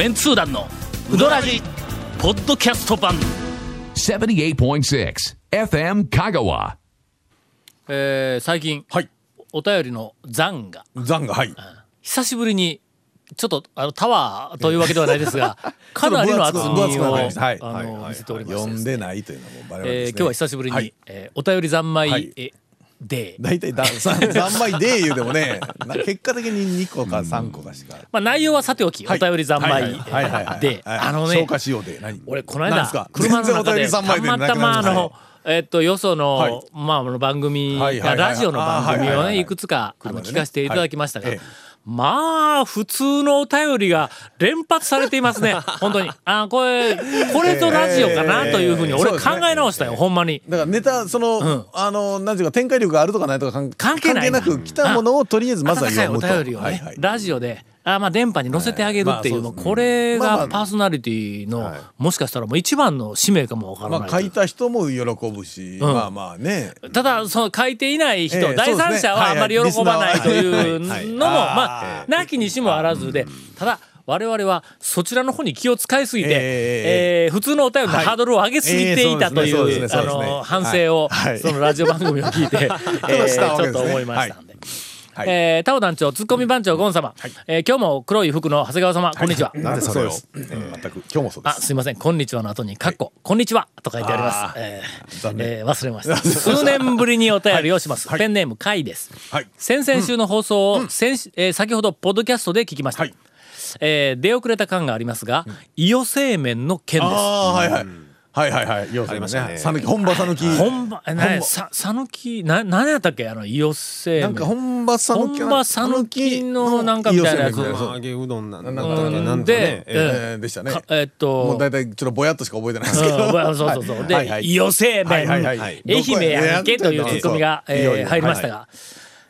メンツー団のウドラジポッドキャスト版78.6 FM Kagawa. えー最近はい。お便りの残が残が、はい。久しぶりにちょっとあのタワーというわけではないですが かなりの厚みをなりましたはい。あはいの見せておりまして読んでないというのはもう我々ですね。えー今日は久しぶりに、はいえーお便り三昧、はいえで、大体だ三三枚で言うでもね、な結果的に二個か三個かしか。まあ、内容はさておき、はい。お便り三昧で。はいあのね消化しようで。何？俺この間なんですか？車の中でたまたまあのえっとよその、はい。まああの番組、はいはいはいラジオの番組をあーはいはいはいねいくつかあの聞かせていただきましたが、はいええ まあ普通のお便りが連発されていますね。本当に。あこれこれとラジオかなというふうに俺考え直したよ、ほんまに。だからネタその、あのなんていうか展開力があるとかないとか関関係ない。関係なく来たものをとりあえずまずは読むと。便りをね、はいはい。ラジオであまあ電波に乗せてあげるっていうこれがパーソナリティの、はい。もしかしたらもう一番の使命かもわからない。まあ書いた人も喜ぶし、まあまあね。ただその書いていない人、ええ第三者はあんまり喜ばないというのも、まあなきにしもあらずで。ただ我々はそちらの方に気を使いすぎて、ええー普通のお便りのハードルを上げすぎていたという反省を、そのラジオ番組を聞いて、えーちょっと思いましたんで。はい。えータオ団長ツッコミ番長ゴン様、えー今日も黒い服の長谷川様、こんにちは。なんでそれを、えー全く今日もそうであす。すいません。こんにちはの後に「かっここんにちは」と書いてあります。えーえー忘れました。数年ぶりにお便りをします、ペンネームカイです、はい。先々週の放送を、先週えー先ほどポッドキャストで聞きました、はい。えー出遅れた感がありますが、伊予製麺の件です。ああはいはい。はいはいはい。要するにね。さぬき本場さぬき。本場えな本場ささぬきな何やったっけ？あの伊予製麺なんか本場さぬき。本場さぬきのなんかみたいなやつ揚げうどんなんだななんんかかなんででしたね。かえーっともう大体ちょっとぼやっとしか覚えてないですけど。うんそうそうそう。で、はいはい伊予製麺、はいはいはい愛媛やんけというツッコミが、入りましたはが、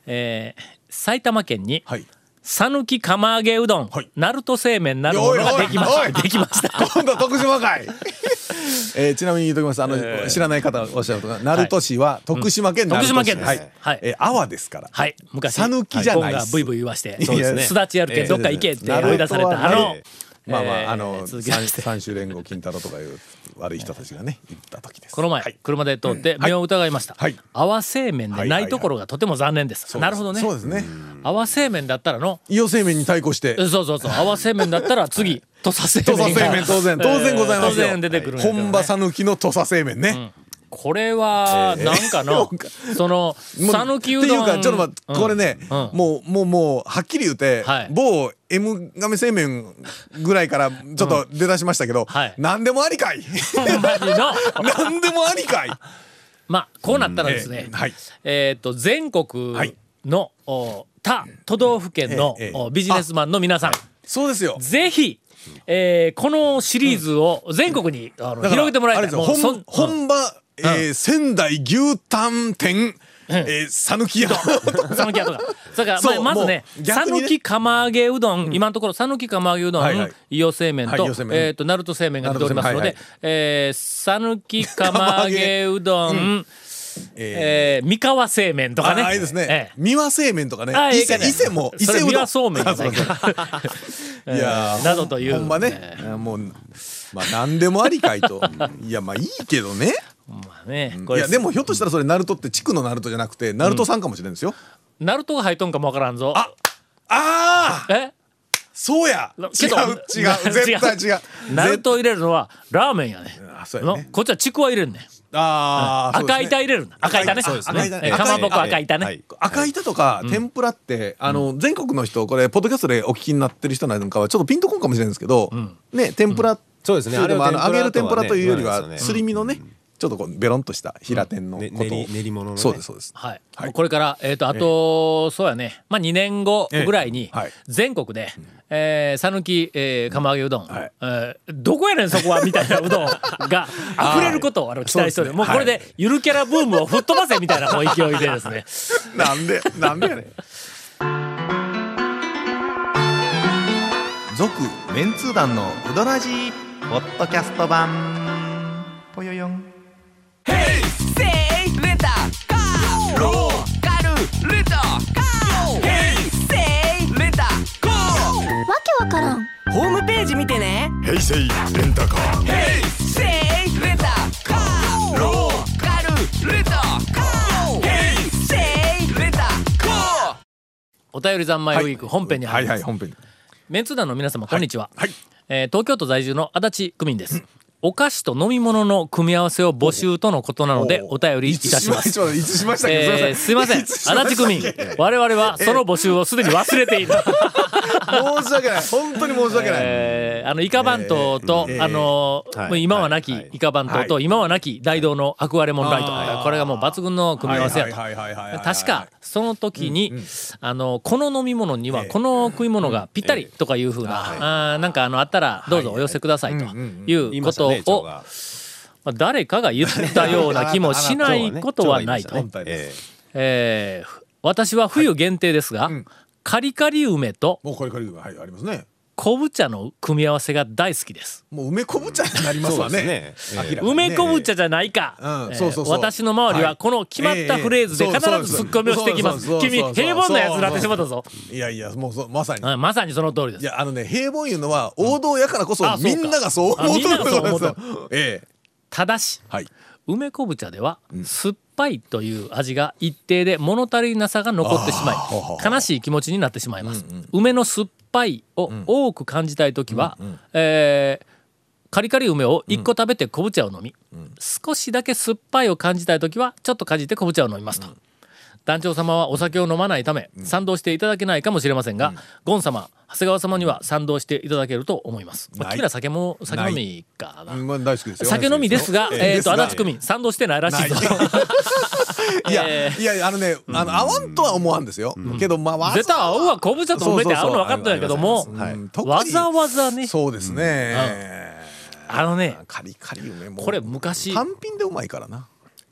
えー埼玉県に、はい。讃岐釜揚げうどん、はい鳴門製麺なるものができました。できました。今度徳島会。えーちなみに言うときます。あの、知らない方おっしゃるとか、鳴門市は徳島県鳴門市徳島県です。はい。はい。えー阿波ですから。はい、昔、讃岐じゃないっす。ブイブイ言わして、そうですね。すだちやるけん、どっか行けって追い出された、あの、まあまえーああの三三種連合金太郎とかいう悪い人たちがね行った時です。この前、はい車で通って目を疑いました。はい阿波製麺でないところがとても残念です。なるほどねそう。ですね。阿波製麺だったらの、伊予製麺に対抗して。そうそうそう、阿波製麺だったら次、土佐製土麺当然 当然ございますよ。当然出てくるんやけどね本場讃岐の土佐製麺ね。これはなんかの、その讃岐うどん。っていうかちょっと待って、うんこれね、うん。もうもうもうはっきり言うて、はい。某 M 亀製麺ぐらいからちょっと出だしましたけど、はい。何でもありかい。何 でもありかい。まあこうなったらですね、えっと全国はい。の、お他都道府県の、おビジネスマンの皆さん、そうですよ。ぜひ、えーこのシリーズを全国に、広げてもらいたい。本場、えー仙台牛タン店。えー讃岐屋。讃岐屋とか。それか。らそうままずねもう逆にね。讃岐釜揚げうどん、今のところ讃岐釜揚げうどん、はいはい。伊予製麺と,、えー、と鳴門製麺が出ておりますので鳴門製麺。はいはい。えー讃岐釜揚げうどん、えー三河製麺とかね。いいですね、ええ。三輪製麺とかね。伊勢伊勢も伊勢うどん。そうめんじゃないか。いやーなどという。ほんまね、もうまあ何でもありかいと。いやまあいいけどねまあね、これいやでもひょっとしたらそれナルトって地区のナルトじゃなくてナルトさんかもしれないですよ、ナルトが入っとんかもわからんぞ。あああえ？そうや。違う違う。絶対違う。ナルト入れるのはラーメンやね。あそうやね。のこっちはちくわ入れるね。あーそうですね。赤板入れる。赤板。ね。そうですね。かまぼこ赤板ね。はい。赤板とか天ぷらって、あの全国の人これポッドキャストでお聞きになってる人なんかはちょっとピンとこんかもしれないんですけど、ね天ぷら、そうですね。あれは揚げる天ぷらというよりはすり身のね、ちょっとこうベロンとした平天のことを、ね練り練り物のね。そうですそうです。はい、はい。もうこれから、えー、とあと、そうやね、まあ、2年後ぐらいにええはい。全国でえー讃岐、えー釜揚げうどん、はい。えーどこやねんそこはみたいなうどんが 溢れることをあの期待しておりもうこれでゆるキャラブームを吹っ飛ばせみたいな勢いでですね。なんでなんでやねん。続メンツー団のウドラジーポッドキャスト版。ぽよよんからん。ホームページ見てね。平成レンタカー。せいレンタカー。ローカルレンタカー。ヘイセイレンタカー。お便り三昧ウィーク本編にはい入ります。はい本編メンツー団の皆様こんにちは。はい。えー東京都在住の足立区民です。お菓子と飲み物の組み合わせを募集とのことなのでお便りいたします。いつ いつしましたっけ？えーすいません。足立区民、我々はその募集をすでに忘れている。申し訳ない。本当に申し訳ない、えーあのイカ番頭と、えーあの、今はなきはい。イカ番頭と、はい。今はなき大道のアクアレモンライト、これがもう抜群の組み合わせやと。確かその時に、あのこの飲み物にはこの食い物がぴったりとかいうふうな、あーなんかあのあったらどうぞお寄せくださいと言い。いうことを、ね長が。まあ誰かが言ったような気もしないことはないと。ええ。ー私は冬限定ですが、カリカリ梅ともうこれこれはいありますね昆布茶の組み合わせが大好きです。もう梅昆布茶になりえますわね。ね。梅昆布茶じゃないか、私の周りはこの決まったフレーズで必ずツッコミをしてきます。君平凡なやつになってしまったぞ。いやいやもうそまさに。うんまさにその通りです。いやあのね平凡いうのは王道やからこそうん。ながそう思うあみんながそう思うと。というええ。ただしはい。梅昆布茶では酸っぱいという味が一定で物足りなさが残ってしまい悲しい気持ちになってしまいます、梅の酸っぱいを多く感じたい時は、えーカリカリ梅を1個食べて昆布茶を飲み、少しだけ酸っぱいを感じたい時はちょっとかじって昆布茶を飲みますと、団長様はお酒を飲まないため賛同していただけないかもしれませんが、ゴン様長谷川様には賛同していただけると思います、君ら酒も酒飲みかな。うんまあ大好きですよ。酒飲みですが、えっ、と、足立区民民、賛同してないらしいぞ。い。や、えいやあのねあの合わんとは思わんですよ、けどまあ絶対合うわ、昆布茶と梅って合うの分かったんやけども、わざわざね、そうですね、あのね、カリカリ梅もこれ昔、単品でうまいからな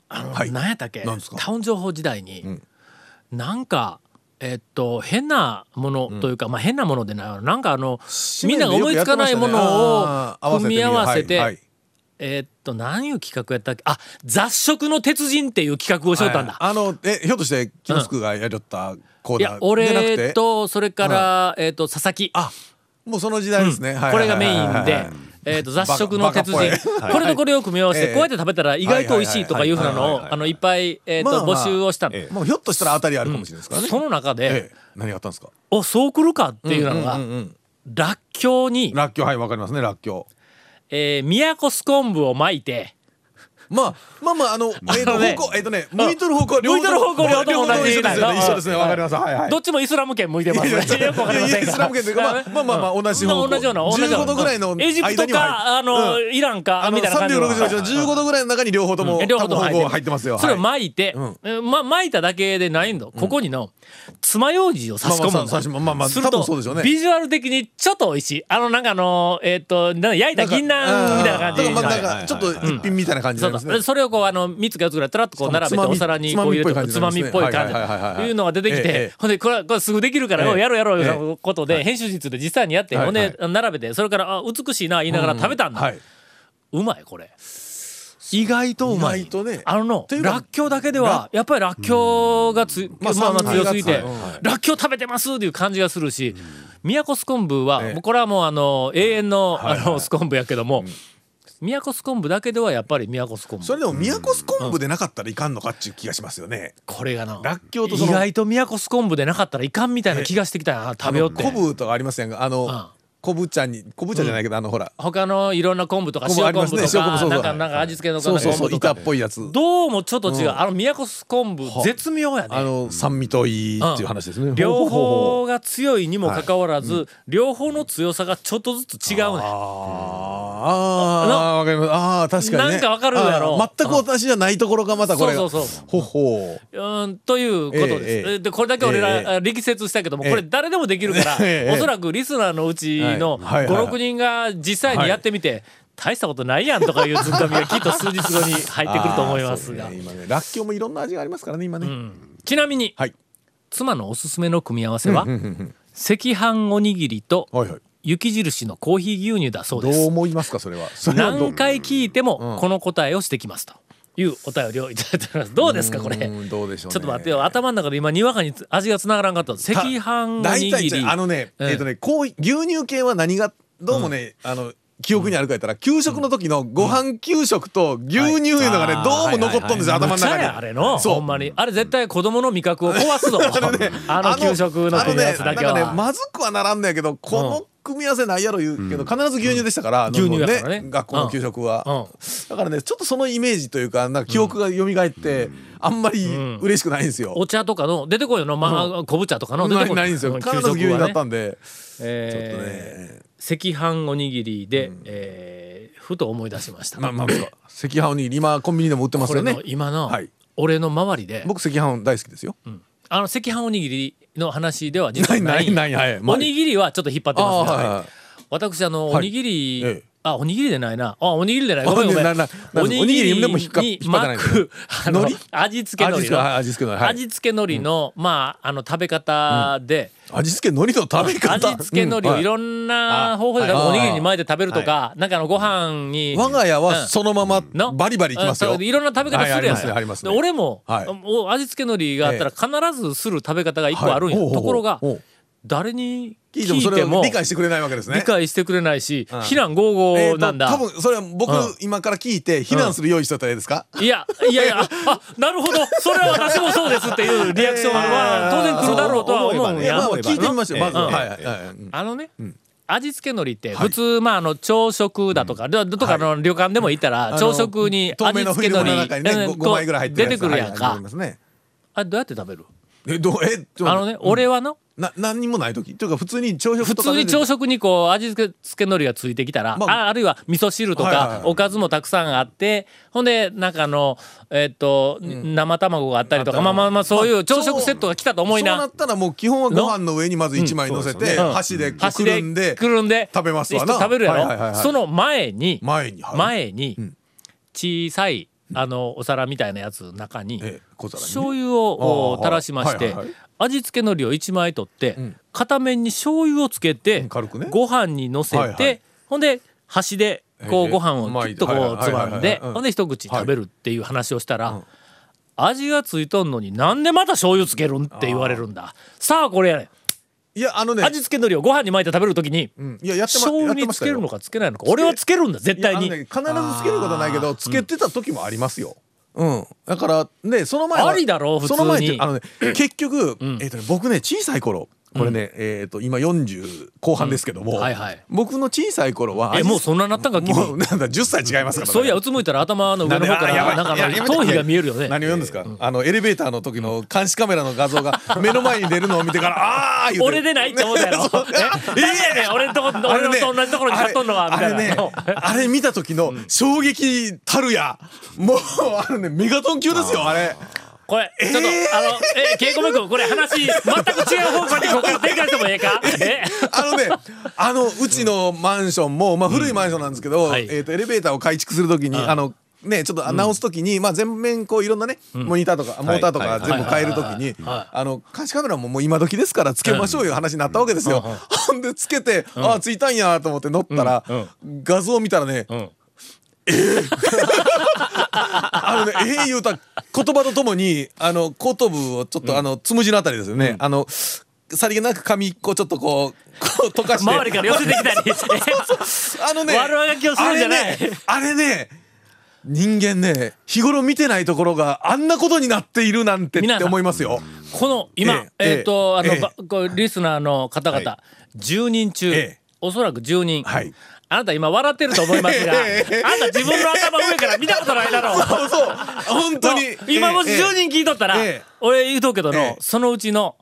あの、はい何やったっけタウン情報時代に、んなんか、えっと、変なものというか、まあ変なものでないわ。なんかあの、みんなが思いつかないものを組み合わせて、えっと、何いう企画やったっけ？あ、雑食の鉄人っていう企画をしよったんだ。はいあのえひょっとしてキノスクがやりよったコーいやナーでなくて？俺とそれから、えっと佐々木。あもうその時代ですね、はい。これがメインで。えー、と雑食の鉄人。これとこれを組み合わせて、ええ。こうやって食べたら意外と美味しいとかいうふうなのをあのいっぱい、えーと募集をしたの、ええ。もうひょっとしたら当たりあるかもしれないですからね、その中で、ええ。何があったんですか？おそうくるかっていうのが、らっきょうに、らっきょう。はいわかりますねらっきょう。えー、宮古ス昆布を巻いてまあまあまああの えっ、と方向えっ、とね向いとる方向は向いとる方向両方同じ一緒です一緒ですね。うんわかります。はいはい。どっちもイスラム圏向いてますね。よくわかりませんが。イスラム圏というかまあまあまあまあ同じ方向。同じような同じような。15度ぐらいのエジプトかあの、うん。イランかみたいな感じの。360度15度ぐらいの中に両方とも、うん。両方とも入ってますよ。それをはい。巻いて、ま巻いただけでないん。だ、ここにの爪楊枝を差し込むまあまあまあまあするとビジュアル的にちょっと美味しい。あのなんかあのえっ、と焼いた銀杏みたいな感じ。ちょっと一品みたいな感じね。それをこうあの3つか4つぐらいトラッとこう並べてお皿にこう入れてつつまみっぽい感じ。いうのが出てきて、ええほんでこれはこれすぐできるから、ええやろうやろうええいうことで、編集実で実際にやって、はいほんで並べてそれからあ美しいな言いながら食べたんだ、はい。うまいこれ。意外とうまい。ねあののというからっきょうだけではやっぱりらっきょうがつ、まあ、まあ強すぎてらっきょう食べてますっていう感じがするし宮古ス昆布は、これはもうあの永遠の,、あのス昆布やけども、宮古ス昆布だけではやっぱり宮古ス昆布それでも宮古ス昆布でなかったらいかんのかっていう気がしますよね。これがな。らっきょうと意外と宮古ス昆布でなかったらいかんみたいな気がしてきたな食べようって。昆布とかありませんがあうんの昆布茶に昆布茶じゃないけどあのほら。他のいろんな昆布とか昆布あります塩昆布とかね塩昆布そうそう。なんかなんか味付けのそうそうそう。板昆布とか。っぽいやつ。どうもちょっと違う、うん。あの宮古昆布絶妙やね。あの酸味といいっていう話ですね。両方が強いにもかかわらず、両方の強さがちょっとずつ違うねあー。あーわかります。あー確かにね。なんかわかるやろ。あー全く私じゃないところがまたこれが。そうそうそうほほう。うんということです。ええええ。でこれだけ俺ら、ええあ力説したけども、ええ。これ誰でもできるから、ええ。おそらくリスナーのうちのはいはいはい56人が実際にやってみて、大したことないやんとかいうツッコミがきっと数日後に入ってくると思いますが、今ねらっきょうもいろんな味がありますからね今ね。ちなみに、はい。妻のおすすめの組み合わせは、うんうんうん赤飯おにぎりとはいはい。雪印のコーヒー牛乳だそうです。どう思いますかそれは。それは何回聞いてもうん。この答えをしてきますというお便りをいただいております。どうですかこれ？うんどうでしょうね。ちょっと待ってよ頭の中で今にわかに味がつながらんかった。赤飯大体あのね、うん。えっ、とねこう牛乳系は何がどうもね、あの記憶にあるか言ったら給食の時のご飯給食と牛乳いうのがね、はい。どうも残っとんですよ、頭の中にやあれのほんまに。あれ絶対子供の味覚を壊すぞ。あの給食の組み合わせだけは。ねまずくはならんのやけどこの組み合わせないやろ言うけど、必ず牛乳でしたから、牛乳やからね。ね学校の給食は、うん。だからねちょっとそのイメージというかなんか記憶が蘇って、あんまり嬉しくないんですよ、お茶とかの出てこいよのまあ昆布茶とかの出てこな。いないんですよ。うん必ず牛乳だったんんで、えちょっとーね赤飯おにぎりで、えーふと思い出しました、まあまあ赤飯おにぎり今コンビニでも売ってますよね。今の、はい。俺の周りで。僕赤飯大好きですよ、あの赤飯おにぎりの話では実はなないいないないはい。まあ。おにぎりはちょっと引っ張ってますはい。はい。私あの、はい。おにぎり、ええあおにぎりでないな。あおにぎりでない。ごめんごめん。おにぎりでも引っかに引っ張ってないあの味付け海苔の。味付けはい味付け海苔はい。味付け海苔の、まああの食べ方で、味付け海苔の食べ方？味付け海苔をい。ろんな方法で、はい。おにぎりに巻いて食べるとか、なんかあのご飯に。我が家うん。はそのままの？バリバリいきますよ、うん。いろんな食べ方するやん、はいありますねありますね。で俺も、味付け海苔があったら必ずする食べ方が一個あるんや、ところが誰に聞いてもそれを理解してくれないわけですね。理解してくれないし、ん。非難合々なんだ、多分それは僕、うん。今から聞いて非難する用意しといたらいいですか、いやいやいやああなるほど。それは私もそうですっていうリアクションは当然来るだろうとは思うんや、えまあまあ聞いてみましょうまず、うん。はいはいはい。うん。あのね、味付け海苔って普通、まああの朝食だとか、でとかの旅館でも行ったら、朝食に味付け海苔ね、うん 5, 枚ぐらい入って出てくるやんか、はいはいあどうやって食べる？えどうえあのね、俺はの？な何にもない時？というか普通に朝食普通に朝食にこう味付け付け海苔がついてきたら、まあああるいは味噌汁とか、おかずもたくさんあってほんでなんかあのえっと、生卵があったりとかまあまあまあそういう朝食セットが来たと思いな、そうなったらもう基本はご飯の上にまず1枚乗せて、うん。箸でく箸でるんでくるんで食べますわな。食べるやろ、その前に前に、はい前にん。小さいあのお皿みたいなやつの中に醤油を垂らしまして味付け海苔を1枚取ってん。片面に醤油をつけて軽くね。ご飯にのせてほんで箸でこええ。うご飯をキュッとこまあうつまんでほんで一口食べるっていう話をしたら味がついとんのになんでまた醤油つけるんって言われるんだ。さあこれやねんいやあのね。味付け海苔をご飯に巻いて食べるときにうん。いややってま醤油につけるのかつけないのか？俺はつけるんだ絶対に。ね必ずつけることはないけどつけてた時もありますよ。うん、だからねその前はありだろう普通に。その前ってあのね 結局、えーとね、僕ね小さい頃これね、えっ、と今40後半ですけども、はいはい。僕の小さい頃はえもうそんななったんか君？もうなんだ10歳違いますから、ね、そういやうつむいたら頭の上の方からなんか頭皮が見えるよね。何を言うんですか、あのエレベーターの時の監視カメラの画像が 目の前に出るのを見てからああ言うて俺でないって思ったやろ。え？誰やねん 俺のとこ俺のと同じところに貼っとんのはみたいな。あれねあれ見た時の衝撃たるや。もうあのねメガトン級ですよあれこれちょっとあのえケイコメ君これ話全く違う方向にここから展開してもええか？え？あのねあのうちのマンションも、まあ、古いマンションなんですけど、はい。えー、とエレベーターを改築する時に、あのね、ちょっと直す時に、まあ、全面こういろんなね、モニターとかモーターとか全部変える時にはい。あの監視カメラももう今時ですからつけましょういう話になったわけですよ。ほんでつけて、ああついたんやと思って乗ったら、画像見たらね、ん あのね、ええ言うた言葉とともに、あの、後頭部をちょっと、あの、つむじのあたりですよね。あの、さりげなく髪一個ちょっとこう、こう溶かして。周りから寄せてきたり。あのね、悪あがきをするんじゃない。あれね、あれね人間ね、日頃見てないところがあんなことになっているなんてって思いますよ。この今えええっとあのええ。ばこうリスナーの方々10人中ええおそらく10人。はい。あなた今笑ってると思いますがええ あなた自分の頭上から見たことないだろう。そうそう、本当に。今もしええ10人聞いとったら、ええ。俺言うとくけどの、ええ。そのうちの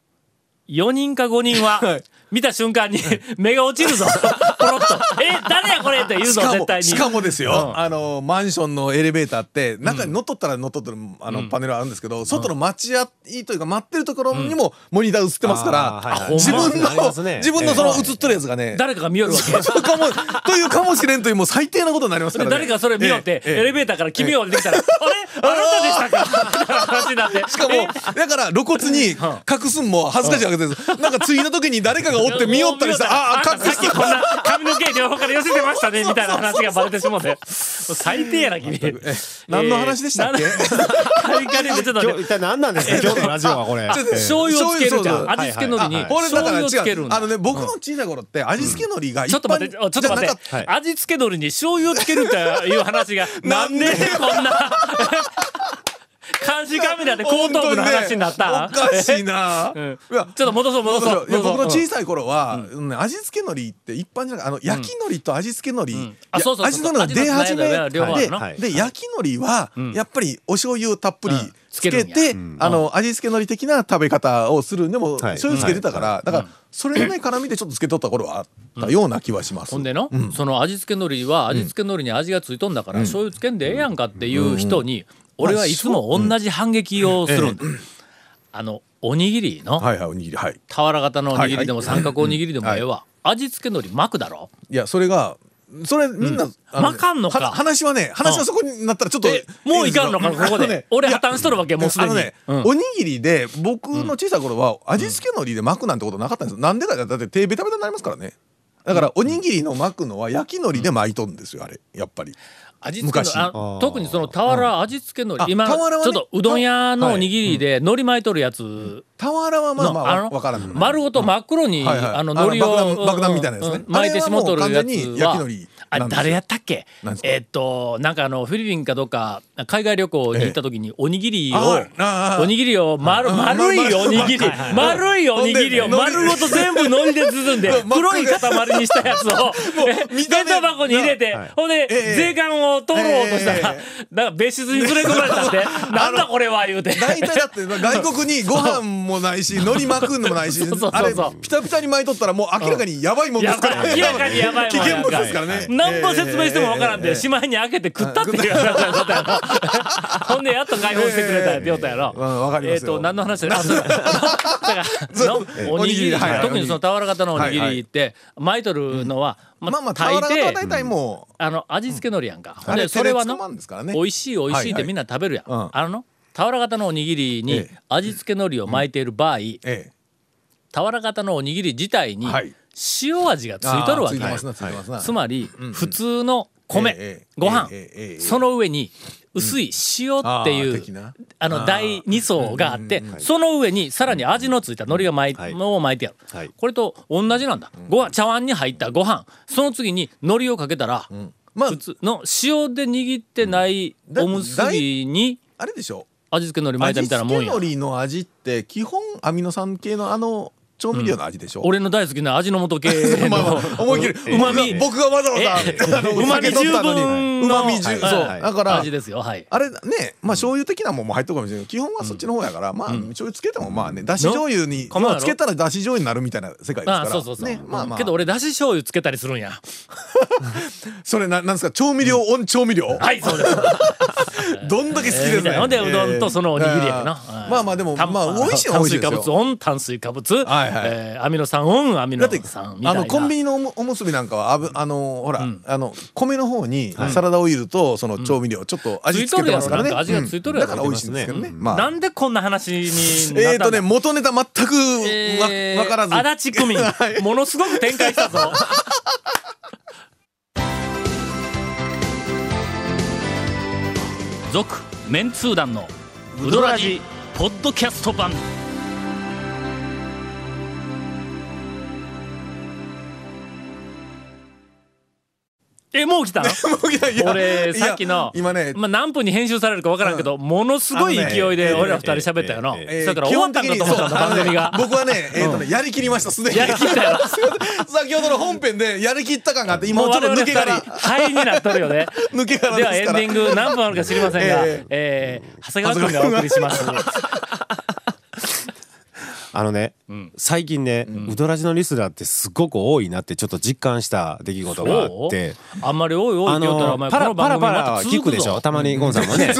4人か5人は、はい見た瞬間に目が落ちるぞ。ポロッと「え誰やこれ!」って言うしかもぞ絶対に。しかもですよ、うん。あのマンションのエレベーターって中に乗っとったら乗っとってるあの、パネルあるんですけど外の待合というか待ってるところにもモニター映ってますから、あーはいはい。自分の、自分のその映っとるやつがね、誰かが見よるわけ。そうかもというかもしれんというもう最低なことになりますかでらね。誰かそれ見よって、ええええ。エレベーターから君が降りてきたら「あれ？あなたでしたか?」話になって。しかもえ？だから露骨に隠すんも恥ずかしいわけです、なんか次の時に誰かががおって見よったりさああさっきこんな髪の毛両方から寄せてましたね みたいな話がバレてしもうて。最低やな君。何の話でしたっけ？カリカリでちょっとね今日一体何なんですか？今日のラジオはこれ。ちょっと醤油をつけるじゃん。味付け海苔にこれだから醤油をつけるんだ。違う。あのね僕の小さい頃って味付け海苔がちょっと待って、ちょっと待って。味付け海苔に醤油をつけるっていう話が、なんでこんな、監視カメラで後頭部の話になった、おかしいな、うん。ちょっと戻そう戻そう。僕の小さい頃は、うん。味付け海苔って一般じゃなくてあの焼き海苔と味付け海苔、ん。あそう海苔が出始め。味の両方あるの。はい。で焼き海苔は、やっぱりお醤油をたっぷりうん。つけて、あの味付け海苔的な食べ方をするんでも、はい。醤油つけてたから、だからそれのね絡みでちょっとつけとった頃はあったような気はします、ほん。での、その味付け海苔は味付け海苔に味がついとんだから、醤油つけんでええやんかっていう人に、俺はいつも同じ反撃をするんだ。あの、おにぎりの、はいはいおにぎりはい。俵型のおにぎりでもはい三角おにぎりでもええわ。味付け海苔巻くだろ？いやそれがそれみんな、あまかんのか？は話はね話はそこになったらちょっと、えもういかんのか？ここで。俺破綻しとるわけもうすでに。おにぎりで僕の小さい頃は味付け海苔で巻くなんてことなかったんですよ。なんでかだって手ベタベタになりますからね。だからおにぎりの巻くのは焼き海苔で巻いとんですよあれ。やっぱり味付け昔。のあ特にその俵味付け海苔あ今ちょっとうどん屋のおにぎりで海苔巻いとるやつ。俵はまあまあのあのわからん丸ごと真っ黒にあの海苔を爆弾みたいなやつね。うん巻いてしもとるやつはあ誰やったっけ？えーっとなんかあのフィリピンかどっか海外旅行に行った時におにぎりをおにぎりを丸あ丸いおにぎりま丸いおにぎりを丸ごと全部海苔で包んで黒黒い塊にしたやつを弁当箱に入れてほんでええ。税関を通ろうとしたらえなんか別室に連れ込まれたって なんだこれは言うて。大体だって外国にご飯もないし海苔巻くのもないしあれピタピタに巻いとったらもう明らかにやばいもんですから 明らかにやばいもん危険物ですからね何も説明してもわからんで、しまいに開けて食ったっていうことやろ。ほんでやっと解放してくれたって言うたやろ。うんわかりますよ。えっと何の話だあ そうだだからのおにぎり、はいはい特にその俵型のおにぎりって巻いとるのは、まあまあ大抵大体もうあの味付け海苔やんか。ほんでそれはの捕まんですからね。美味しい美味しいっはいはい。てみんな食べるやん。うん。あの俵型のおにぎりにええ。味付け海苔を巻いている場合、ええ。俵型のおにぎり自体にはい塩味がついとるわけ。あーついつますな。つまり、普通の米、ええご飯、ええええその上に薄い塩っていう、あー的な。あの第2層があって、その上にさらに味のついた海苔が巻い,、はい。を巻いてやる、はい。これと同じなんだ、ご飯茶碗に入ったご飯。その次に海苔をかけたら、まあ普通の塩で握ってないだおむすびにあれでしょ。味付け海苔巻いたみたいなもんや。味付け海苔の味って基本アミノ酸系のあの調味料の味でしょ、俺の大好きな味の素系 まあまのあ思い切り。う。まみ僕がわざわざうまみ十分のうまみ十はいそう。はいだから味ですよ。はい。あれねまあ醤油的なもんも入ってるかもしれない。けど基本はそっちの方やから、まあ醤油つけてもまあねだし醤油につけたらだし醤油になるみたいな世界ですから。ああそうそうそう、ねまあまあ。けど俺だし醤油つけたりするんや。それななんですか？調味料オン調味料、はいそうです。どんだけ好きえーですね、ほんでうどんとそのおにぎりやな。ー。まあまあでもまあ美味しいは美味しいですよ。炭水化物オン炭水化物、はいはい。えーアミノ酸オンアミノだって酸みたいな。あのコンビニのおむおむすびなんかはあぶあのほら、あの米の方にサラダオイルとその調味料ちょっと味付けてますからね、ついとるやろな。ん。か味がついとるやろ。うんだから美味しいんですけどね、まあ。なんでこんな話になったんだ。えーとね元ネタ全くわ、えーわからず。足立区民、ものすごく展開したぞ。続メンツー団のウドラジポッドキャスト版えもう来たの？いやいや俺さっきの今ねまあ、何分に編集されるか分からんけど、ものすごい勢いで俺ら二人喋ったよな、えーだから終わったんかと思ったんだ番組が。僕はね、えーとねやりきりましたすでに。やりきったよ 先ほどの本編でやりきった感があって今ちょっと抜け殻人灰になっとるよね。抜け殻ではエンディング何分あるか知りませんが、ええー長谷川君がお送りしますあのね、最近ね、ウドラジのリスナーってすごく多いなってちょっと実感した出来事があって。あんまり多い多いあって言ったらお前のパラパラパラ聞くでしょ？ぞたまにゴンさんもね、ええ。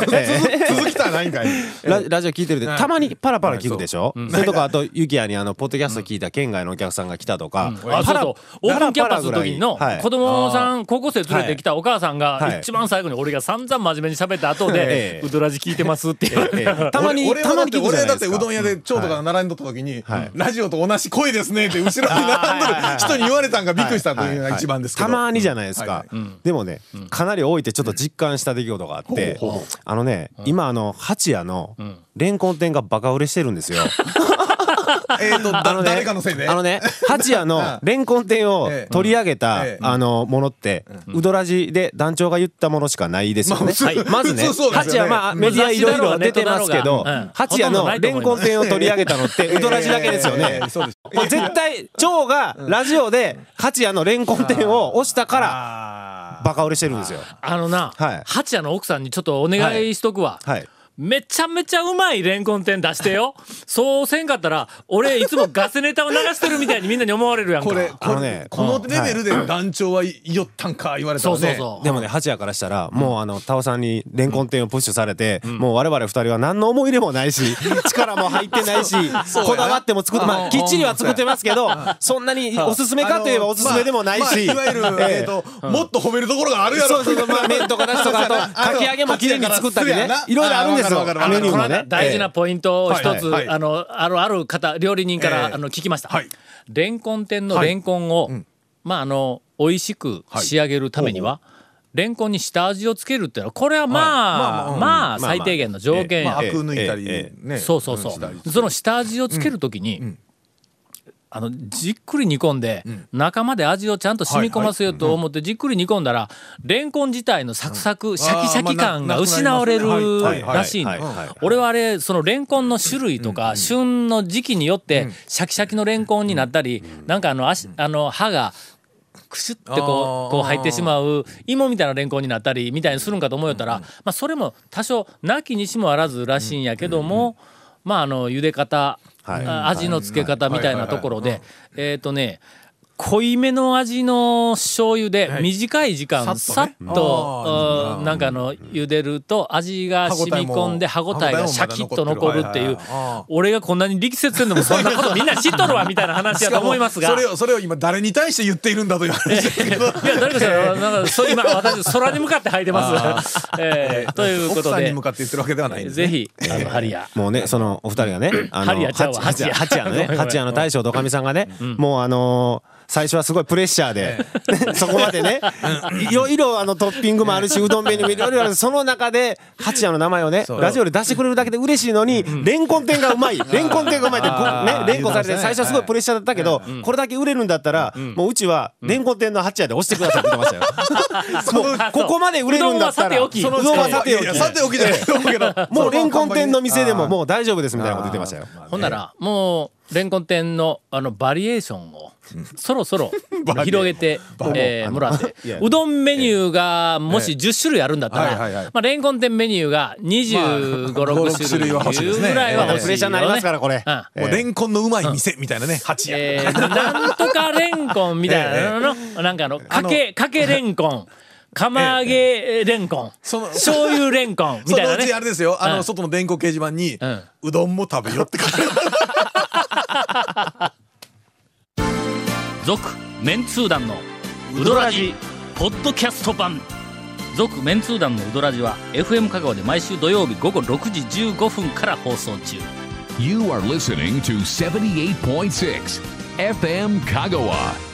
続きたらないんかいララジオ聞いてるでたまにパラパラ聞くでしょ、ん。それとかあとユキヤにあのポッドキャスト聞いた県外のお客さんが来たとか、あそうそうオープンキャンパスの時のはい。子供さん高校生連れてきたお母さんがはい。一番最後に俺が散々真面目に喋った後でえ「え。ウドラジ聞いてます」って言われええ。たまに俺たまに聞くじはだって俺ゃないですか。だってうどん屋で蝶とか並んどった時に、にはい「ラジオと同じ声ですね」って後ろに並んでる人に言われたんがびっくりしたというのが一番ですけど。たまにじゃないですか。でもね、かなり多いってちょっと実感した出来事があって、あのね、今あの、八谷のレンコン店がバカ売れしてるんですよ。えーとだあのね誰かのせいで？あのね、八谷のレンコン店をええ取り上げた、ええあの、ものって、うどらじで団長が言ったものしかないですよね。まずね、八谷まあメディアいろいろ出てますけど八谷のレンコン店を取り上げたのって、うどらじだけですよね。え。ーそうです。これ絶対、蝶がラジオで八谷のレンコン店を押したから、あバカ売れしてるんですよ。あのな、はい。八谷の奥さんにちょっとお願いしとくわ。はい。めちゃめちゃうまいレンコン店出してよ。そうせんかったら、俺いつもガスネタを流してるみたいにみんなに思われるやんか。ーこれこのねこのレベルで団長は言いよったんか言われたそらね。うそうそう。でもね、八谷からしたら、もうあの、タオさんにレンコン店をプッシュされて、もう我々二人は何の思い入れもないし、力も入ってないし、こだわっても作って、まあ、きっちりは作ってますけど、そんなにおすすめかといえばおすすめでもないし、まあまあいわゆる、ええ。えーともっと褒めるところがあるやろ。そうそうそう、まあ、麺とかだしとか、あと、かき揚げもきれいに作ったりね、いろいろあるんですメニューもね。大事なポイントを一つ、あのあるある方料理人から、ええ。あの聞きました、はい。レンコン店のレンコンを、まああの美味しく仕上げるためには、レンコンに下味をつけるっていうのはこれはまあ、はいまあ最低限の条件や、まあ、抜いたり、そうそうそう、その下味をつけるときに、あのじっくり煮込んで、中まで味をちゃんと染み込ませようと思ってじっくり煮込んだらレンコン自体のサクサク、シャキシャキ感が失われるらしい俺はあれそのレンコンの種類とか、旬の時期によって、シャキシャキのレンコンになったり、なんかあの足あの歯がクシュってこうこう入ってしまう芋みたいなレンコンになったりみたいにするんかと思うよったら、まあ、それも多少なきにしもあらずらしいんやけども、まああの茹で方、味の付け方みたいなところで。えっとね濃いめの味の醤油で短い時間さっとなんかあの茹でると味が染み込んで歯応えがシャキッと残るっていう。俺がこんなに力説せんでもそんなことみんな知っとるわみたいな話やと思いますが。そ。れをそれを今誰に対して言っているんだという話ですけど。いや、誰かしら、なんか、そう、今、私、空に向かって吐いてます。えーということで。奥さんに向、かって言ってるわけではないぜひ、あの、ハリア。もうね、そのお二人がね、あハリアちゃうわ八谷八谷のね、ごめんごめん八谷の大将とおかみさんがね、もうあのー最初はすごいプレッシャーで、そこまでね、いろいろあのトッピングもあるし、うどんメニューもいろいろある。その中で、八谷の名前をね、ラジオで出してくれるだけで嬉しいのに、レンコン店がうまい、レンコン店がうまいって、ね、連呼されて、最初はすごいプレッシャーだったけど、これだけ売れるんだったら、もううちは、レンコン店の八谷で押してくださいって言ってましたよ。もうここまで売れるんだったら、うどんはさておき。さておき。じゃないもうレンコン店の店でももう大丈夫ですみたいなこと言ってましたよ。ほんなら、もう、レンコン店の、あの、バリエーションを、そろそろ、広げて、えーもらって。うどんメニューが、もし10種類あるんだったはいはいはい、らまあ、レンコン店メニューが25、まあ6種類ぐらいは欲しい。プレッシャーになりますからこれ。うん。もうレンコンのうまい店みたいなね八谷えー、なんとかレンコンみたいな のの、なんかあの、かけ、かけレンコン、釜揚げレンコン、その醤油レンコン みたいなねそのうちあ。れですよあうんの外の電光掲示板にんうどんも食べよって書いてある 続、メンツー団のウドラジ、ポッドキャスト版。続、メンツー団のウドラジは、FM 香川で毎週土曜日午後6時15分から放送中。You are listening to 78.6 FM Kagawa.